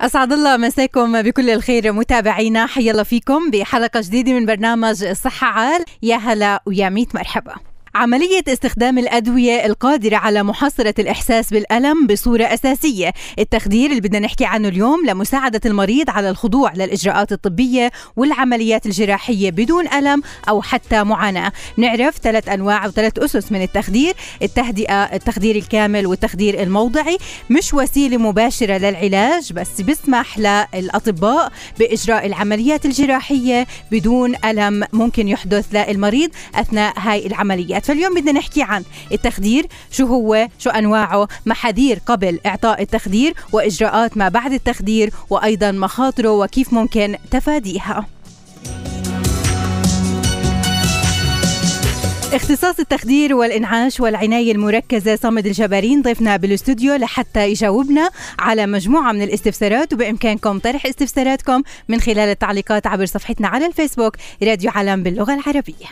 أسعد الله مساكم بكل الخير متابعينا حيا الله فيكم بحلقة جديدة من برنامج الصحة عال. يا هلا ويا ميت مرحبا. عملية استخدام الأدوية القادرة على محاصرة الإحساس بالألم بصورة أساسية. التخدير اللي بدنا نحكي عنه اليوم لمساعدة المريض على الخضوع للإجراءات الطبية والعمليات الجراحية بدون ألم أو حتى معاناة. نعرف ثلاث أنواع وثلاث أسس من التخدير. التهدئة التخدير الكامل والتخدير الموضعي. مش وسيلة مباشرة للعلاج بس بيسمح للأطباء بإجراء العمليات الجراحية بدون ألم ممكن يحدث للمريض أثناء هاي العمليات فاليوم بدنا نحكي عن التخدير شو هو؟ شو أنواعه؟ محاذير قبل إعطاء التخدير وإجراءات ما بعد التخدير وأيضا مخاطره وكيف ممكن تفاديها. اختصاص التخدير والإنعاش والعناية المركزة صامد الجبارين ضيفنا بالاستوديو لحتى يجاوبنا على مجموعة من الاستفسارات وبإمكانكم طرح استفساراتكم من خلال التعليقات عبر صفحتنا على الفيسبوك راديو علم باللغة العربية.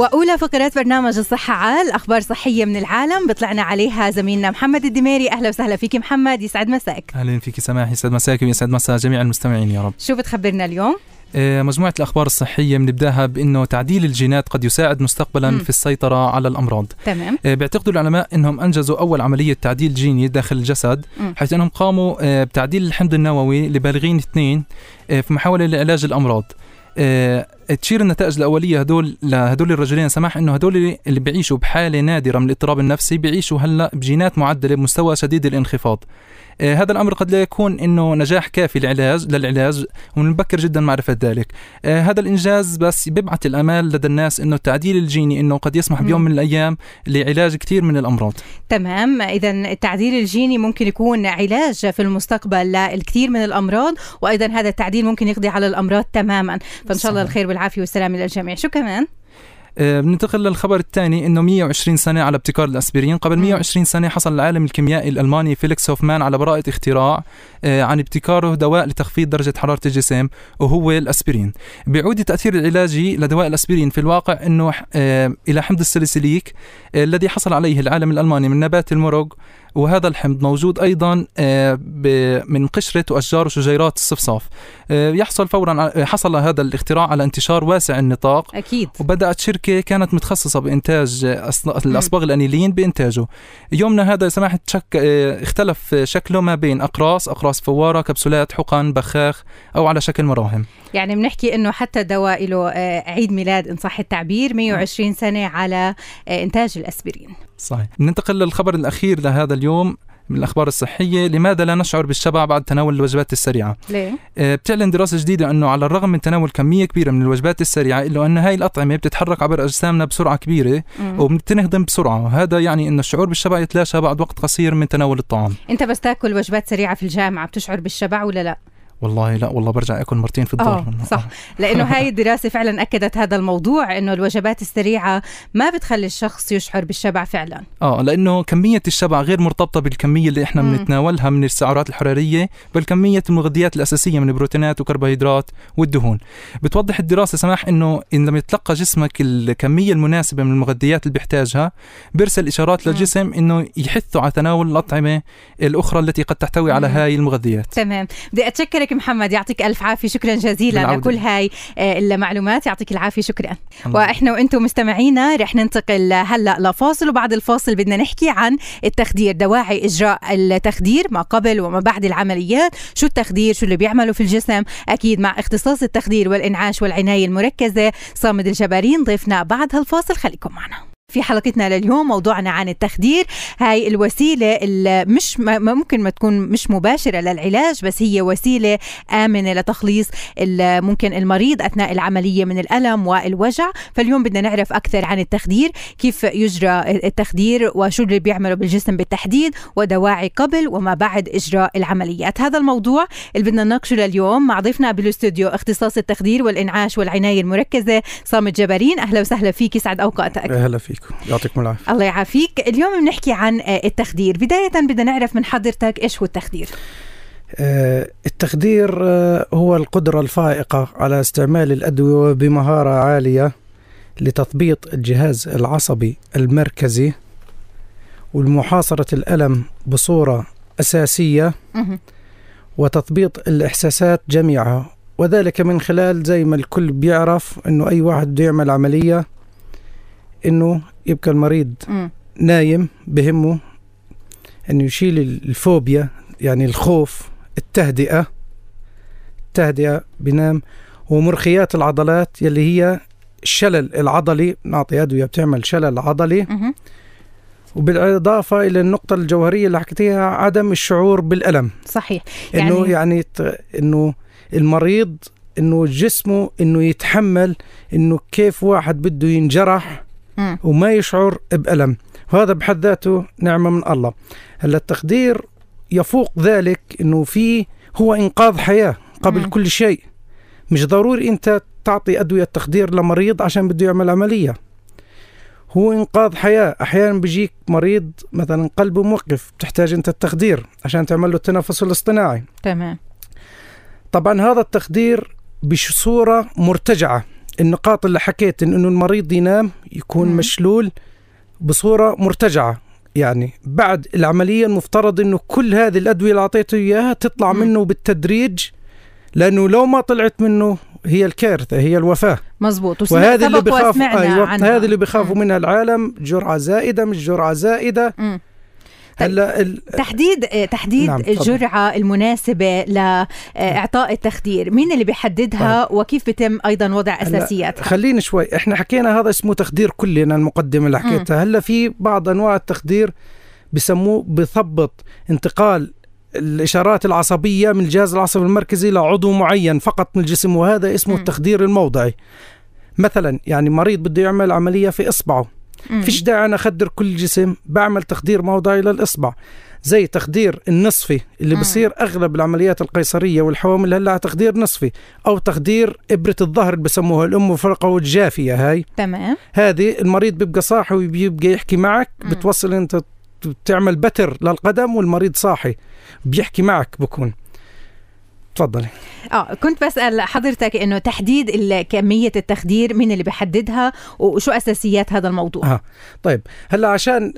وأولى فقرات برنامج الصحة عال أخبار صحية من العالم بيطلعنا عليها زميلنا محمد الدميري أهلا وسهلا فيك محمد يسعد مساك أهلا فيك سماح يسعد مساك ويسعد مساء جميع المستمعين يا رب شو بتخبرنا اليوم؟ آه، مجموعة الأخبار الصحية بنبداها بأنه تعديل الجينات قد يساعد مستقبلا مم. في السيطرة على الأمراض تمام آه، بيعتقد العلماء أنهم أنجزوا أول عملية تعديل جيني داخل الجسد مم. حيث أنهم قاموا آه، بتعديل الحمض النووي لبالغين اثنين في محاولة لعلاج الأمراض تشير النتائج الأولية هدول لهدول الرجلين سماح أنه هدول اللي بيعيشوا بحالة نادرة من الاضطراب النفسي بيعيشوا هلأ بجينات معدلة بمستوى شديد الانخفاض. آه، هذا الأمر قد لا يكون إنه نجاح كافي للعلاج للعلاج ومبكر جدا معرفة ذلك. آه، هذا الإنجاز بس بيبعث الأمال لدى الناس إنه التعديل الجيني إنه قد يسمح بيوم. من الأيام لعلاج كثير من الأمراض. تمام. إذا التعديل الجيني ممكن يكون علاج في المستقبل للكثير من الأمراض وأيضا هذا التعديل ممكن يقضي على الأمراض تماما. فإن شاء الله. الخير والعافية والسلامة للجميع شو كمان؟ آه، بننتقل للخبر الثاني إنه 120 سنة على ابتكار الأسبرين قبل مم. 120 سنة حصل العالم الكيميائي الألماني فيليكس هوفمان على براءة اختراع آه، عن ابتكاره دواء لتخفيض درجة حرارة الجسم وهو الأسبرين بيعود التأثير العلاجي لدواء الأسبرين في الواقع إنه آه، إلى حمض السليسيليك آه، الذي حصل عليه العالم الألماني من نبات المرق وهذا الحمض موجود أيضا آه، من قشرة واشجار وشجيرات الصفصاف. آه، يحصل فورا ع- حصل هذا الاختراع على انتشار واسع النطاق. أكيد. وبدأت شركة كانت متخصصة بإنتاج أص- الأصباغ الأنيلين بإنتاجه. يومنا هذا سماحة شك اختلف شكله ما بين أقراص أقراص فوارة كبسولات حقن بخاخ أو على شكل مراهم. يعني بنحكي إنه حتى الدواء له آه، عيد ميلاد إن صح التعبير 120 سنة على آه، إنتاج الأسبرين. صحيح. ننتقل للخبر الأخير لهذا اليوم من الأخبار الصحية. لماذا لا نشعر بالشبع بعد تناول الوجبات السريعة؟ ليه؟ آه، بتعلن دراسة جديدة أنه على الرغم من تناول كمية كبيرة من الوجبات السريعة إلا أن هاي الأطعمة بتتحرك عبر أجسامنا بسرعة كبيرة مم. وبتنهضم بسرعة وهذا يعني أن الشعور بالشبع يتلاشى بعد وقت قصير من تناول الطعام. أنت بس تاكل وجبات سريعة في الجامعة بتشعر بالشبع ولا لا؟ والله لا والله برجع أكل مرتين في الدار. آه صح. لأنه هاي الدراسة فعلا أكدت هذا الموضوع إنه الوجبات السريعة ما بتخلي الشخص يشعر بالشبع فعلا. آه لأنه كمية الشبع غير مرتبطة بالكمية اللي إحنا. بنتناولها من السعرات الحرارية بل كمية المغذيات الأساسية من البروتينات وكربوهيدرات والدهون. بتوضح الدراسة سماح إنه إن لما يتلقى جسمك الكمية المناسبة من المغذيات اللي بيحتاجها بيرسل إشارات. للجسم إنه يحثه على تناول الأطعمة الأخرى التي قد تحتوي على. هاي المغذيات. تمام. بدي أتشكرك محمد يعطيك ألف عافية شكرا جزيلا بالعودة. لكل هاي آه، المعلومات يعطيك العافية شكرا. وإحنا وإنتم مستمعينا رح ننتقل هلأ لفاصل وبعد الفاصل بدنا نحكي عن التخدير دواعي إجراء التخدير ما قبل وما بعد العمليات شو التخدير شو اللي بيعمله في الجسم أكيد مع اختصاص التخدير والإنعاش والعناية المركزة صامد الجبارين ضيفنا بعد هالفاصل خليكم معنا في حلقتنا لليوم موضوعنا عن التخدير. هاي الوسيلة اللي مش ممكن ما تكون مش مباشرة للعلاج بس هي وسيلة آمنة لتخليص ممكن المريض أثناء العملية من الألم والوجع. فاليوم بدنا نعرف أكثر عن التخدير كيف يجرى التخدير وشو اللي بيعمله بالجسم بالتحديد ودواعي قبل وما بعد إجراء العمليات. هذا الموضوع اللي بدنا نناقشه لليوم مع ضيفنا بالاستوديو اختصاص التخدير والإنعاش والعناية المركزة صامت جبارين. أهلا وسهلا فيك يسعد أوقاتك. أهلا فيك. فيكم يعطيكم العافية. الله يعافيك. اليوم بنحكي عن آه، التخدير. بداية بدنا نعرف من حضرتك إيش هو التخدير. آه، التخدير آه، هو القدرة الفائقة على استعمال الأدوية بمهارة عالية لتثبيط الجهاز العصبي المركزي والمحاصرة الألم بصورة أساسية وتثبيط الإحساسات جميعها. وذلك من خلال زي ما الكل بيعرف أنه أي واحد بده يعمل عملية إنه يبقى المريض م. نايم بهمه إنه يشيل الفوبيا يعني الخوف التهدئة التهدئة بنام. ومرخيات العضلات يلي هي الشلل العضلي نعطي ادويه بتعمل شلل عضلي. م. وبالإضافة إلى النقطة الجوهرية اللي حكيتيها عدم الشعور بالألم. صحيح. يعني انه يعني إنه المريض إنه جسمه إنه يتحمل إنه كيف واحد بده ينجرح. وما يشعر بألم. وهذا بحد ذاته نعمة من الله. هلا التخدير يفوق ذلك إنه في هو إنقاذ حياة قبل مم. كل شيء. مش ضروري أنت تعطي أدوية تخدير لمريض عشان بده يعمل عملية. هو إنقاذ حياة. أحيانا بيجيك مريض مثلا قلبه موقف بتحتاج أنت التخدير عشان تعمل له التنفس الاصطناعي. تمام. طبعا هذا التخدير بصورة مرتجعة. النقاط اللي حكيت إن إنه المريض ينام يكون مم. مشلول بصورة مرتجعة يعني بعد العملية المفترض إنه كل هذه الأدوية اللي أعطيته إياها تطلع مم. منه بالتدريج لأنه لو ما طلعت منه هي الكارثة هي الوفاة مزبوط وهذه اللي بخاف أيوه هذه اللي بخافوا منها العالم جرعة زائدة مش جرعة زائدة مم. طيب، هلا ال... تحديد تحديد نعم الجرعة المناسبة لاعطاء التخدير. مين اللي بيحددها طيب. وكيف بيتم أيضا وضع أساسياتها؟ خليني شوي. إحنا حكينا هذا اسمه تخدير كلي أنا المقدمة اللي حكيتها. هلا في بعض أنواع التخدير بسموه بثبط انتقال الإشارات العصبية من الجهاز العصبي المركزي لعضو معين فقط من الجسم وهذا اسمه م. التخدير الموضعي. مثلا يعني مريض بده يعمل عملية في إصبعه. فيش داعي أنا أخدر كل الجسم بعمل تخدير موضعي للاصبع زي تخدير النصفي اللي مم. بصير أغلب العمليات القيصرية والحوامل هلأ تخدير نصفي أو تخدير إبرة الظهر اللي بسموها الأم فرقة الجافيه هاي. تمام. هذه المريض بيبقى صاحي وبيبقى يحكي معك مم. بتوصل أنت بتعمل بتر للقدم والمريض صاحي بيحكي معك بكون. تفضلي. آه كنت بسأل حضرتك إنه تحديد كمية التخدير مين اللي بحددها وشو أساسيات هذا الموضوع؟ آه طيب هلأ عشان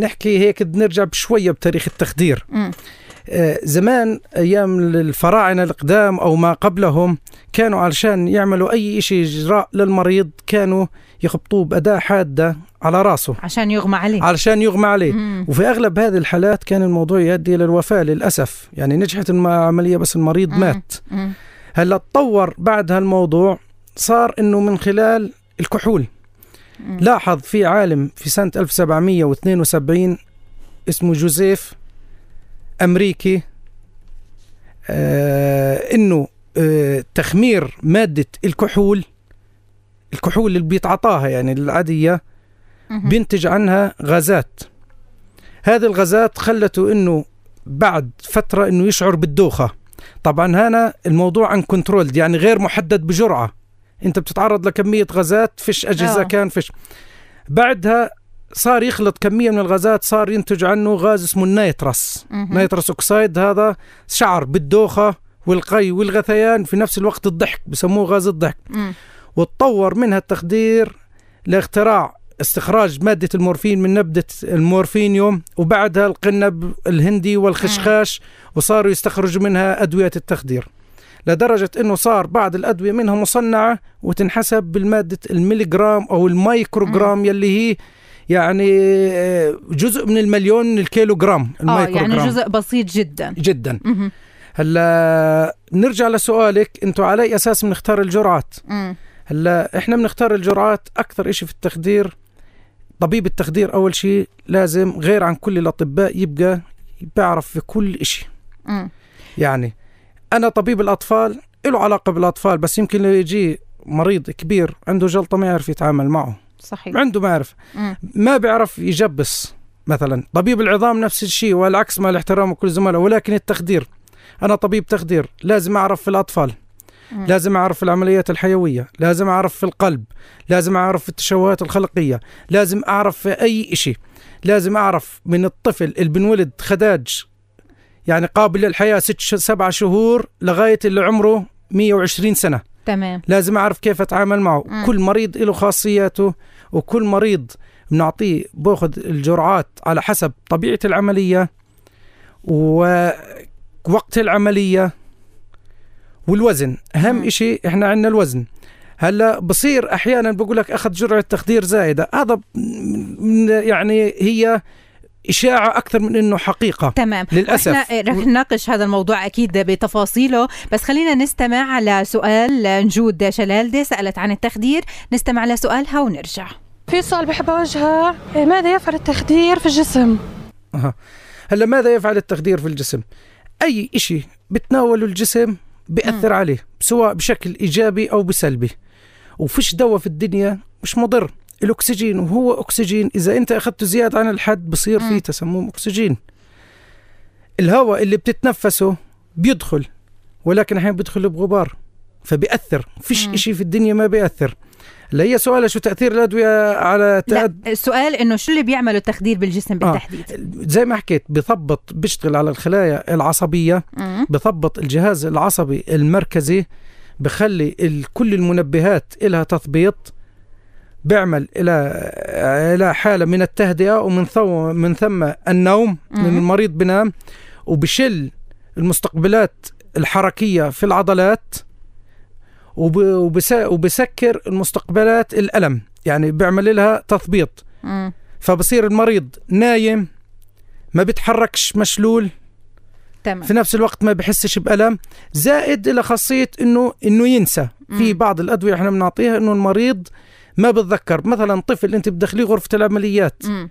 نحكي هيك نرجع بشوية بتاريخ التخدير. م. آه، زمان أيام الفراعنة القدام أو ما قبلهم كانوا علشان يعملوا أي شيء إجراء للمريض كانوا يخبطوه بأداة حادة على راسه عشان يغمى عليه علشان يغمى عليه مم. وفي أغلب هذه الحالات كان الموضوع يؤدي إلى الوفاة للأسف يعني نجحت العملية بس المريض مم. مات مم. هلأ تطور بعد هالموضوع صار إنه من خلال الكحول مم. لاحظ في عالم في سنة 1772 اسمه جوزيف أمريكي آه إنه آه تخمير مادة الكحول الكحول اللي بيتعطاها يعني العادية بينتج عنها غازات. هذه الغازات خلته إنه بعد فترة إنه يشعر بالدوخة. طبعا هنا الموضوع uncontrolled يعني غير محدد بجرعة. أنت بتتعرض لكمية غازات فيش أجهزة أوه. كان فيش. بعدها صار يخلط كمية من الغازات صار ينتج عنه غاز اسمه ال nitrous. nitrous oxide هذا شعر بالدوخة والقي والغثيان في نفس الوقت الضحك بسموه غاز الضحك. وتطور منها التخدير لاختراع استخراج مادة المورفين من نبتة المورفينيوم وبعدها القنب الهندي والخشخاش وصاروا يستخرجوا منها أدوية التخدير لدرجة أنه صار بعض الأدوية منها مصنعة وتنحسب بالمادة الميليغرام أو المايكروغرام يلي هي يعني آه، جزء من المليون من الكيلوغرام آه يعني جزء بسيط جدا. جدا. هلأ نرجع لسؤالك أنتم على أي أساس بنختار الجرعات؟ هلا إحنا بنختار الجرعات أكثر شيء في التخدير. طبيب التخدير أول شيء لازم غير عن كل الأطباء يبقى بيعرف في كل مم. يعني أنا طبيب الأطفال له علاقة بالأطفال بس يمكن لو يجي مريض كبير عنده جلطة ما يعرف يتعامل معه. صحيح. عنده معرفة مم. ما بيعرف يجبس مثلا. طبيب العظام نفس الشيء والعكس مع الاحترام وكل زملاء ولكن التخدير. أنا طبيب تخدير لازم أعرف في الأطفال. مم. لازم أعرف في العمليات الحيوية لازم أعرف في القلب لازم أعرف في التشوهات الخلقية لازم أعرف في أي إشي. لازم أعرف من الطفل اللي بنولد خداج يعني قابل للحياة ست ش- سبع شهور لغاية اللي عمره 120 سنة. تمام. لازم أعرف كيف أتعامل معه. مم. كل مريض له خاصياته وكل مريض بنعطيه بأخذ الجرعات على حسب طبيعة العملية ووقت العملية. والوزن. أهم مم. إشي إحنا عندنا الوزن. هلأ بصير أحيانا بقول لك أخذ جرعة تخدير زايدة. هذا يعني هي إشاعة أكثر من إنه حقيقة. تمام. للأسف. إحنا رح نناقش هذا الموضوع أكيد بتفاصيله. بس خلينا نستمع على سؤال نجود شلالدة سألت عن التخدير. نستمع لسؤالها ونرجع. في سؤال بحب أوجهه. ماذا يفعل التخدير في الجسم؟ هلأ ماذا يفعل التخدير في الجسم؟ أي إشي بتناوله الجسم بيأثر عليه سواء بشكل إيجابي أو بسلبي. وفيش دواء في الدنيا مش مضر. الأكسجين وهو أكسجين إذا أنت اخذته زيادة عن الحد بصير. فيه تسمم أكسجين. الهواء اللي بتتنفسه بيدخل ولكن أحيانا بيدخل بغبار فبيأثر. فيش. إشي في الدنيا ما بيأثر. لا هي سؤال شو تأثير الأدوية على لا تأد... السؤال إنه شو اللي بيعمله التخدير بالجسم بالتحديد زي ما حكيت بثبط بيشتغل على الخلايا العصبية مم. بثبط الجهاز العصبي المركزي بخلي كل المنبهات إلها تثبيط بيعمل إلى إلى حالة من التهدئة ومن ثم من ثم النوم من. المريض بنام وبشل المستقبلات الحركية في العضلات وبسكر المستقبلات الألم يعني بيعمل لها تثبيط. فبصير المريض نايم ما بيتحركش مشلول تمام في نفس الوقت ما بحسش بألم زائد إلى خاصية إنه إنه ينسى في. بعض الأدوية إحنا بنعطيها إنه المريض ما بتذكر مثلا طفل أنت بتدخليه غرفة العمليات مم.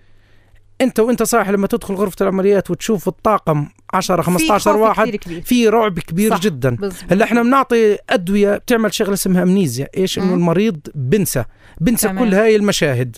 أنت وأنت صاحي لما تدخل غرفة العمليات وتشوف الطاقم 10 في 15 خوف واحد. في رعب كبير صح. جدا. هلأ إحنا بنعطي أدوية بتعمل شغلة اسمها أمنيزيا إيش إنه. المريض بنسى بنسى تمام. كل هاي المشاهد.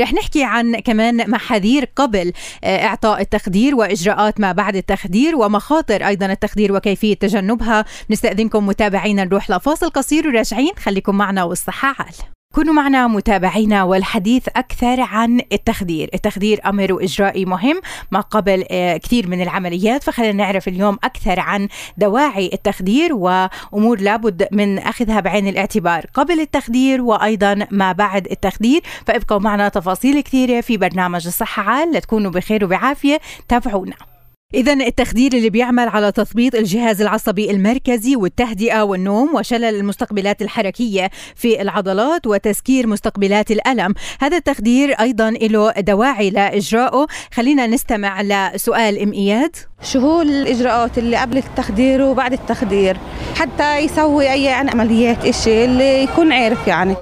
رح نحكي عن كمان محاذير قبل آه، إعطاء التخدير وإجراءات ما بعد التخدير ومخاطر أيضا التخدير وكيفية تجنبها نستأذنكم متابعينا نروح لفاصل قصير وراجعين خليكم معنا والصحة عال كونوا معنا متابعينا والحديث أكثر عن التخدير. التخدير أمر وإجرائي مهم ما قبل آه، كثير من العمليات فخلينا نعرف اليوم أكثر عن دواعي التخدير وأمور لابد من أخذها بعين الاعتبار. قبل التخدير وأيضا ما بعد التخدير فابقوا معنا تفاصيل كثيرة في برنامج الصحة عال. لتكونوا بخير وبعافية تابعونا. إذا التخدير اللي بيعمل على تثبيط الجهاز العصبي المركزي والتهدئة والنوم وشلل المستقبلات الحركية في العضلات وتسكير مستقبلات الألم. هذا التخدير أيضا له دواعي لإجراءه خلينا نستمع لسؤال أم إياد. شو هو الإجراءات اللي قبل التخدير وبعد التخدير؟ حتى يسوي أي يعني عمليات إشي اللي يكون عارف يعني.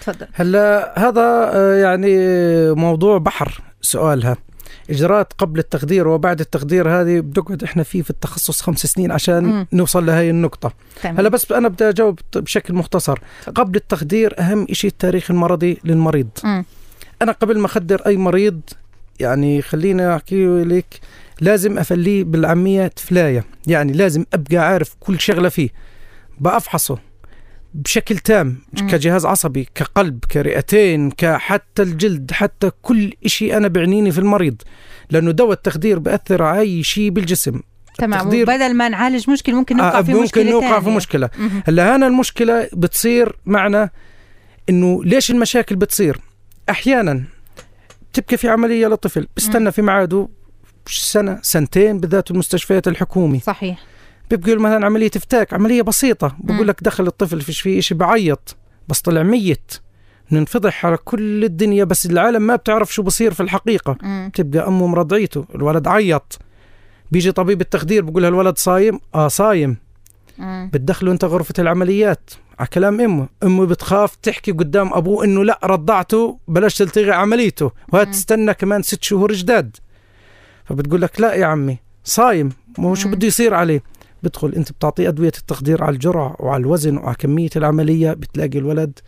تفضل. هلا هذا آه، يعني موضوع بحر سؤالها. إجراءات قبل التخدير وبعد التخدير هذه بنقعد إحنا فيه في التخصص خمس سنين عشان مم. نوصل لهي النقطة. تمام. هلا بس أنا بدي أجاوب بشكل مختصر. قبل التخدير أهم شيء التاريخ المرضي للمريض. مم. أنا قبل ما أخدر أي مريض يعني خليني أحكي لك لازم أفليه بالعامية فلاية. يعني لازم أبقى عارف كل شغلة فيه. بأفحصه. بشكل تام. كجهاز عصبي كقلب كرئتين كحتى الجلد حتى كل شيء أنا بعنيني في المريض لأنه دواء التخدير بأثر على أي شيء بالجسم. تمام وبدل ما نعالج مشكلة ممكن نوقع آه، في ممكن مشكلة نوقع في مهم. هلا هنا المشكلة بتصير معنا إنه ليش المشاكل بتصير؟ أحيانا تبقى في عملية لطفل بيستنى في ميعاده سنة سنتين بالذات المستشفيات الحكومي. صحيح. بيبقوا له مثلا عملية افتاك عملية بسيطة. بقول لك دخل الطفل فيش فيه شيء بعيط بس طلع ميت. ننفضح على كل الدنيا بس العالم ما بتعرف شو بصير في الحقيقة. مم. تبقى أمه مرضعيته الولد عيط. بيجي طبيب التخدير بقول الولد صايم؟ آه صايم. مم. بتدخله أنت غرفة العمليات. على كلام أمه. أمه بتخاف تحكي قدام أبوه إنه لا رضعته بلاش تلتغي عمليته. مم. تستنى كمان ست شهور جداد. فبتقول لك لا يا عمي صايم. مو شو مم. بده يصير عليه؟ بدخل انت بتعطيه أدوية التخدير على الجرعة وعلى الوزن وعلى كمية العملية بتلاقي الولد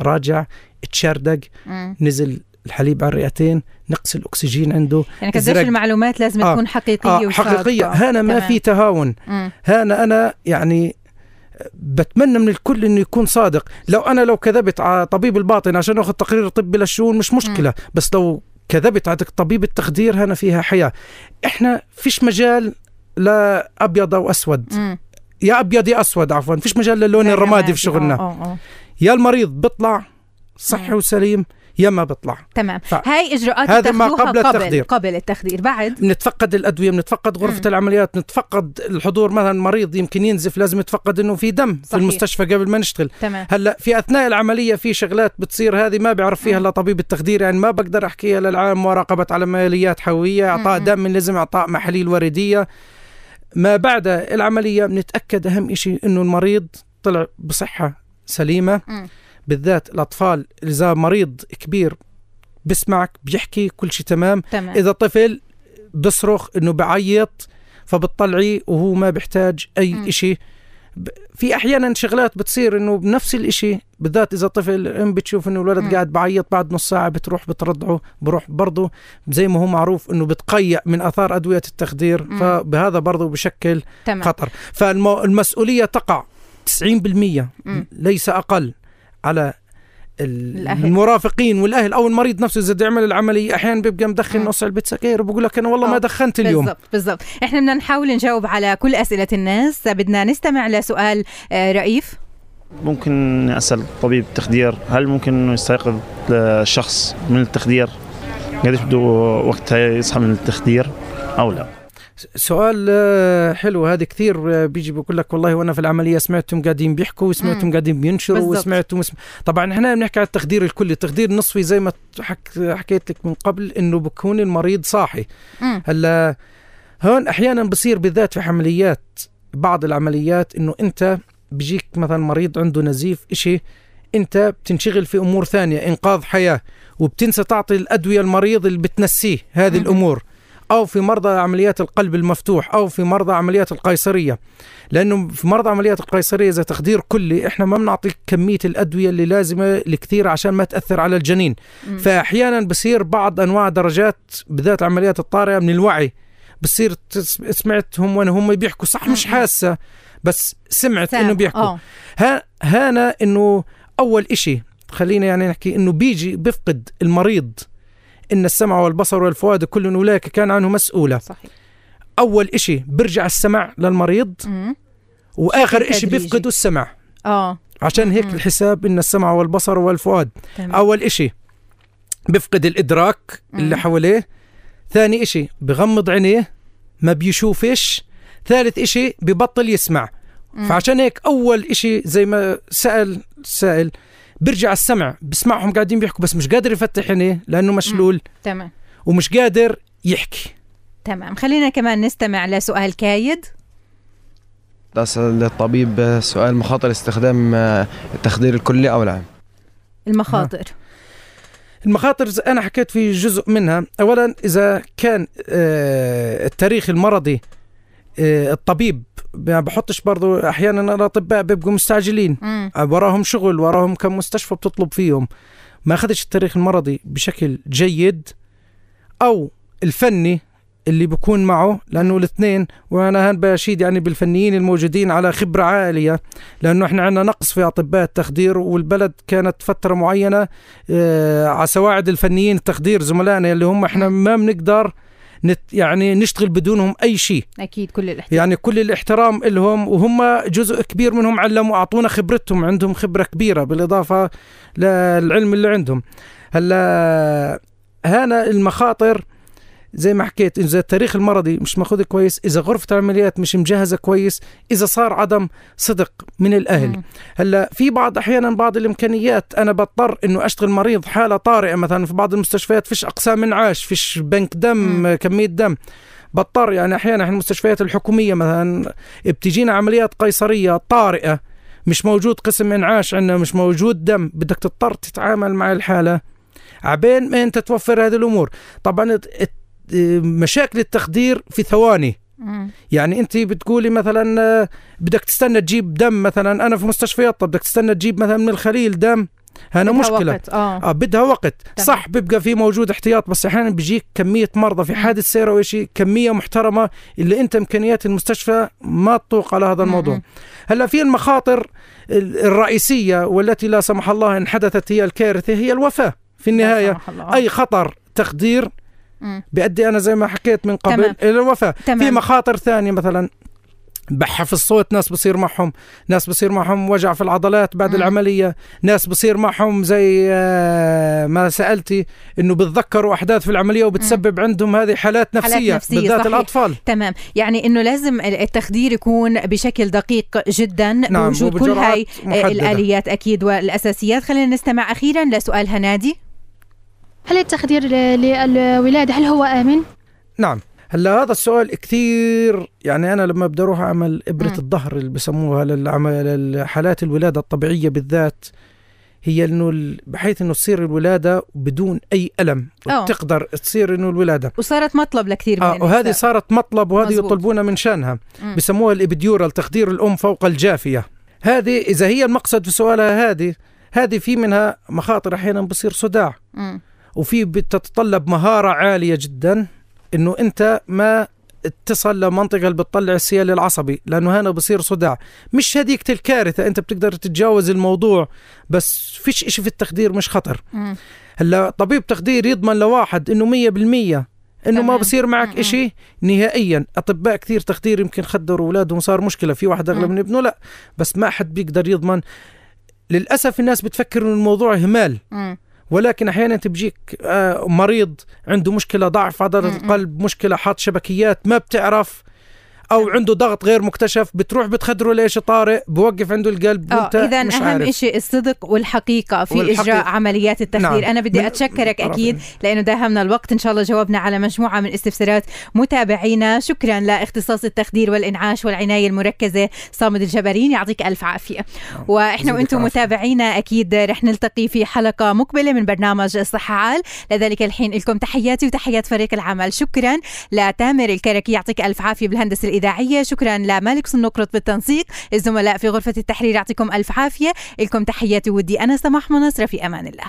راجع اتشردق مم. نزل الحليب على الرئتين نقص الأكسجين عنده يعني قديش. المعلومات لازم آه. تكون حقيقية آه. حقيقية هنا ما. في تهاون. هنا أنا يعني بتمنى من الكل إنه يكون صادق لو أنا لو كذبت على طبيب الباطن عشان أخذ تقرير طبي للشؤون مش مشكلة بس لو كذبت على طبيب التخدير هنا فيها حياة إحنا فيش مجال لا أبيض أو أسود مم. يا أبيض يا أسود عفوا فيش مجال للون الرمادي. في شغلنا آه، آه، آه. يا المريض بيطلع صحي مم. وسليم يا ما بيطلع تمام ف- هاي إجراءات هذا ما قبل التخدير. قبل التخدير بعد بنتفقد الأدوية بنتفقد غرفة مم. العمليات نتفقد الحضور مثلا مريض يمكن ينزف لازم يتفقد إنه في دم في صحيح. المستشفى قبل ما نشتغل تمام هلأ في أثناء العملية في شغلات بتصير هذه ما بيعرف فيها إلا طبيب التخدير يعني ما بقدر أحكيها للعالم مراقبه عمليات حيوية أعطاء. دم لازم أعطاء محاليل وردية ما بعد العملية بنتاكد أهم شيء إنه المريض طلع بصحة سليمة مم. بالذات الأطفال إذا مريض كبير بسمعك بيحكي كل شيء تمام تمام إذا طفل بصرخ إنه بعيط فبتطلعيه وهو ما بيحتاج. أي شيء في أحيانا شغلات بتصير إنه بنفس الإشي بالذات إذا طفل أم بتشوف إنه الولد مم. قاعد بعيط بعد نص ساعة بتروح بترضعه بروح برضه زي ما هو معروف إنه بتقيأ من آثار أدوية التخدير مم. فبهذا برضه بشكل تمام خطر فالمسؤوليه تقع 90% مم. ليس أقل على الأهل. المرافقين والأهل أو المريض نفسه إذا بده يعمل العملية أحيانا بيبقى مدخن مم. نص علبه سكاير وبقول لك أنا والله ما آه، دخنت اليوم. بالضبط بالضبط. إحنا بدنا نحاول نجاوب على كل أسئلة الناس. بدنا نستمع لسؤال آه، رئيف. ممكن أسأل طبيب تخدير هل ممكن إنه يستيقظ الشخص من التخدير؟ قديش بده وقتها يصحى من التخدير أو لا؟ سؤال آه، حلو هذا كثير آه، بيجي بقول لك والله وأنا في العملية سمعتهم قاعدين بيحكوا وسمعتهم. قاعدين بينشروا. وسمعتهم اسم... طبعا إحنا بنحكي على التخدير الكلي التخدير النصفي زي ما حك... حكيت لك من قبل إنه بكون المريض صاحي. هلا هون أحيانا بصير بالذات في عمليات بعض العمليات إنه أنت بيجيك مثلا مريض عنده نزيف إشي أنت بتنشغل في أمور ثانية إنقاذ حياة وبتنسى تعطي الأدوية المريض اللي بتنسيه هذه. الأمور أو في مرضى عمليات القلب المفتوح أو في مرضى عمليات القيصرية لأنه في مرضى عمليات القيصرية إذا تخدير كلي إحنا ما بنعطي كمية الأدوية اللي لازمة الكثير عشان ما تأثر على الجنين مم. فأحيانا بصير بعض أنواع درجات بالذات عمليات الطارئة من الوعي بصير سمعتهم وأنا هم بيحكوا صح مش. حاسة بس سمعت. إنه بيحكوا آه. ها هانا إنه أول إشي خلينا يعني نحكي إنه بيجي بفقد المريض إن السمع والبصر والفؤاد كل أولئك كان عنه مسؤوله صحيح أول إشي برجع السمع للمريض مم. بشكل إشي. بيفقدوا السمع آه عشان هيك مم. الحساب إن السمع والبصر والفؤاد تمام أول إشي بفقد الإدراك اللي مم. حواليه ثاني إشي بغمض عينيه ما بيشوفش ثالث إشي ببطل يسمع مم. فعشان هيك أول إشي زي ما سال السائل برجع السمع بسمعهم قاعدين بيحكوا بس مش قادر يفتح عينيه لأنه مشلول. تمام. ومش قادر يحكي. تمام. خلينا كمان نستمع لسؤال كايد. أسأل الطبيب سؤال مخاطر استخدام التخدير الكلي أو لا. المخاطر. المخاطر زي أنا حكيت في جزء منها اولا إذا كان آه، التاريخ المرضي آه، الطبيب ما بحطش برضو أحيانا الأطباء بيبقوا مستعجلين. مم. وراهم شغل وراهم كم مستشفى بتطلب فيهم. ما اخذش التاريخ المرضي بشكل جيد أو الفني اللي بكون معه لأنه الاثنين وأنا هان بشيد يعني بالفنيين الموجودين على خبرة عالية لأنه إحنا عندنا نقص في أطباء التخدير والبلد كانت فترة معينة آه على سواعد الفنيين التخدير زملائنا اللي هم إحنا ما بنقدر نت يعني نشتغل بدونهم أي شيء. أكيد كل الاحترام. يعني كل الاحترام لهم وهم جزء كبير منهم علموا أعطونا خبرتهم عندهم خبرة كبيرة بالإضافة للعلم اللي عندهم. هلا هنا المخاطر زي ما حكيت إذا التاريخ المرضي مش ماخذ كويس إذا غرفة العمليات مش مجهزة كويس إذا صار عدم صدق من الأهل. هلأ في بعض أحيانا بعض الإمكانيات أنا بضطر إنه أشتغل مريض حالة طارئة مثلا في بعض المستشفيات فيش أقسام إنعاش فيش بنك دم مم. كمية دم بضطر يعني أحيانا إحنا المستشفيات الحكومية مثلا بتجينا عمليات قيصرية طارئة مش موجود قسم إنعاش عندنا مش موجود دم بدك تضطر تتعامل مع الحالة عبين ما أنت توفر هذه الأمور طبعا مشاكل التخدير في ثواني. يعني أنت بتقولي مثلا آه، بدك تستنى تجيب دم مثلا أنا في مستشفيات طب بدك تستنى تجيب مثلا من الخليل دم هنا بدها مشكلة وقت. آه آه بدها وقت تمام. صح بيبقى في موجود احتياط بس أحيانا بيجيك كمية مرضى في حادث سير أو شيء كمية محترمة اللي أنت إمكانيات المستشفى ما تطوق على هذا الموضوع مم. هلأ في المخاطر ال- الرئيسية والتي لا سمح الله إن حدثت هي الكارثة هي الوفاة في الله. أي خطر تخدير. بيؤدي أنا زي ما حكيت من قبل تمام. إلى الوفاة في تمام مخاطر ثانية مثلا بحة في الصوت ناس بصير معهم ناس بصير معهم وجع في العضلات بعد مم. العملية ناس بصير معهم زي آه، ما سألتي إنه بتذكروا أحداث في العملية وبتسبب عندهم هذه حالات حالات نفسية, نفسية، بالذات صحيح. الأطفال تمام يعني إنه لازم التخدير يكون بشكل دقيق جدا نعم، بوجود كل هاي محددة. الآليات أكيد والأساسيات خلينا نستمع أخيرا لسؤال هنادي هل التخدير للولادة هل هو آمن؟ نعم هلا هذا السؤال كثير يعني أنا لما بدي أروح أعمل إبرة مم. الظهر اللي بسموها للعمل لحالات الولادة الطبيعية بالذات هي إنه بحيث إنه تصير الولادة بدون أي ألم آه. وتقدر تصير إنه الولادة وصارت مطلب لكثير من آه وهذه النساء. صارت مطلب وهذه مزبوط. يطلبونها من شانها. بسموها الإبديورال تخدير الأم فوق الجافية هذه إذا هي المقصد في سؤالها هذه هذه في منها مخاطر أحيانا بصير صداع مم. وفي بتتطلب مهارة عالية جدا إنه أنت ما تصل لمنطقة اللي بتطلع السيال العصبي لأنه هنا بصير صداع مش هذيك الكارثة أنت بتقدر تتجاوز الموضوع بس فيش إشي في التخدير مش خطر. هلأ طبيب تخدير يضمن لواحد إنه مية بالمية إنه ما. بصير معك. إشي نهائيا أطباء كثير تخدير يمكن خدروا اولادهم صار مشكلة في واحد أغلى. من ابنه لا بس ما حد بيقدر يضمن للأسف الناس بتفكر إنه الموضوع اهمال. ولكن أحيانا تبجيك آه، مريض عنده مشكلة ضعف عضله. القلب مشكلة حاط شبكيات ما بتعرف أو عنده ضغط غير مكتشف بتروح بتخدره ليش طارئ بوقف عنده القلب وانت اذا مش أهم شيء الصدق والحقيقة في والحقيقة. إجراء عمليات التخدير نعم. أنا بدي أتشكرك. أكيد لأنه داهمنا الوقت. إن شاء الله جاوبنا على مجموعة من استفسارات متابعينا شكرا لإختصاص التخدير والإنعاش والعناية المركزة صامد الجبارين. يعطيك ألف عافية. وإحنا يزيدك وإنتم. متابعينا أكيد رح نلتقي في حلقة مقبلة من برنامج الصحه عال. لذلك الحين لكم تحياتي وتحيات فريق العمل. شكرا لتامر الكركي. يعطيك ألف عافية بالهندسة الإذاعية. شكرا لمالك سنقرط بالتنسيق. الزملاء في غرفة التحرير يعطيكم ألف عافية. لكم تحياتي ودي أنا سماح منصره في أمان الله.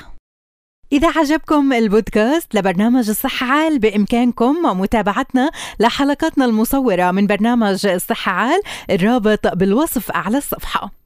إذا عجبكم البودكاست لبرنامج الصحة عال بإمكانكم متابعتنا لحلقاتنا المصورة من برنامج الصحة عال الرابط بالوصف أعلى الصفحة.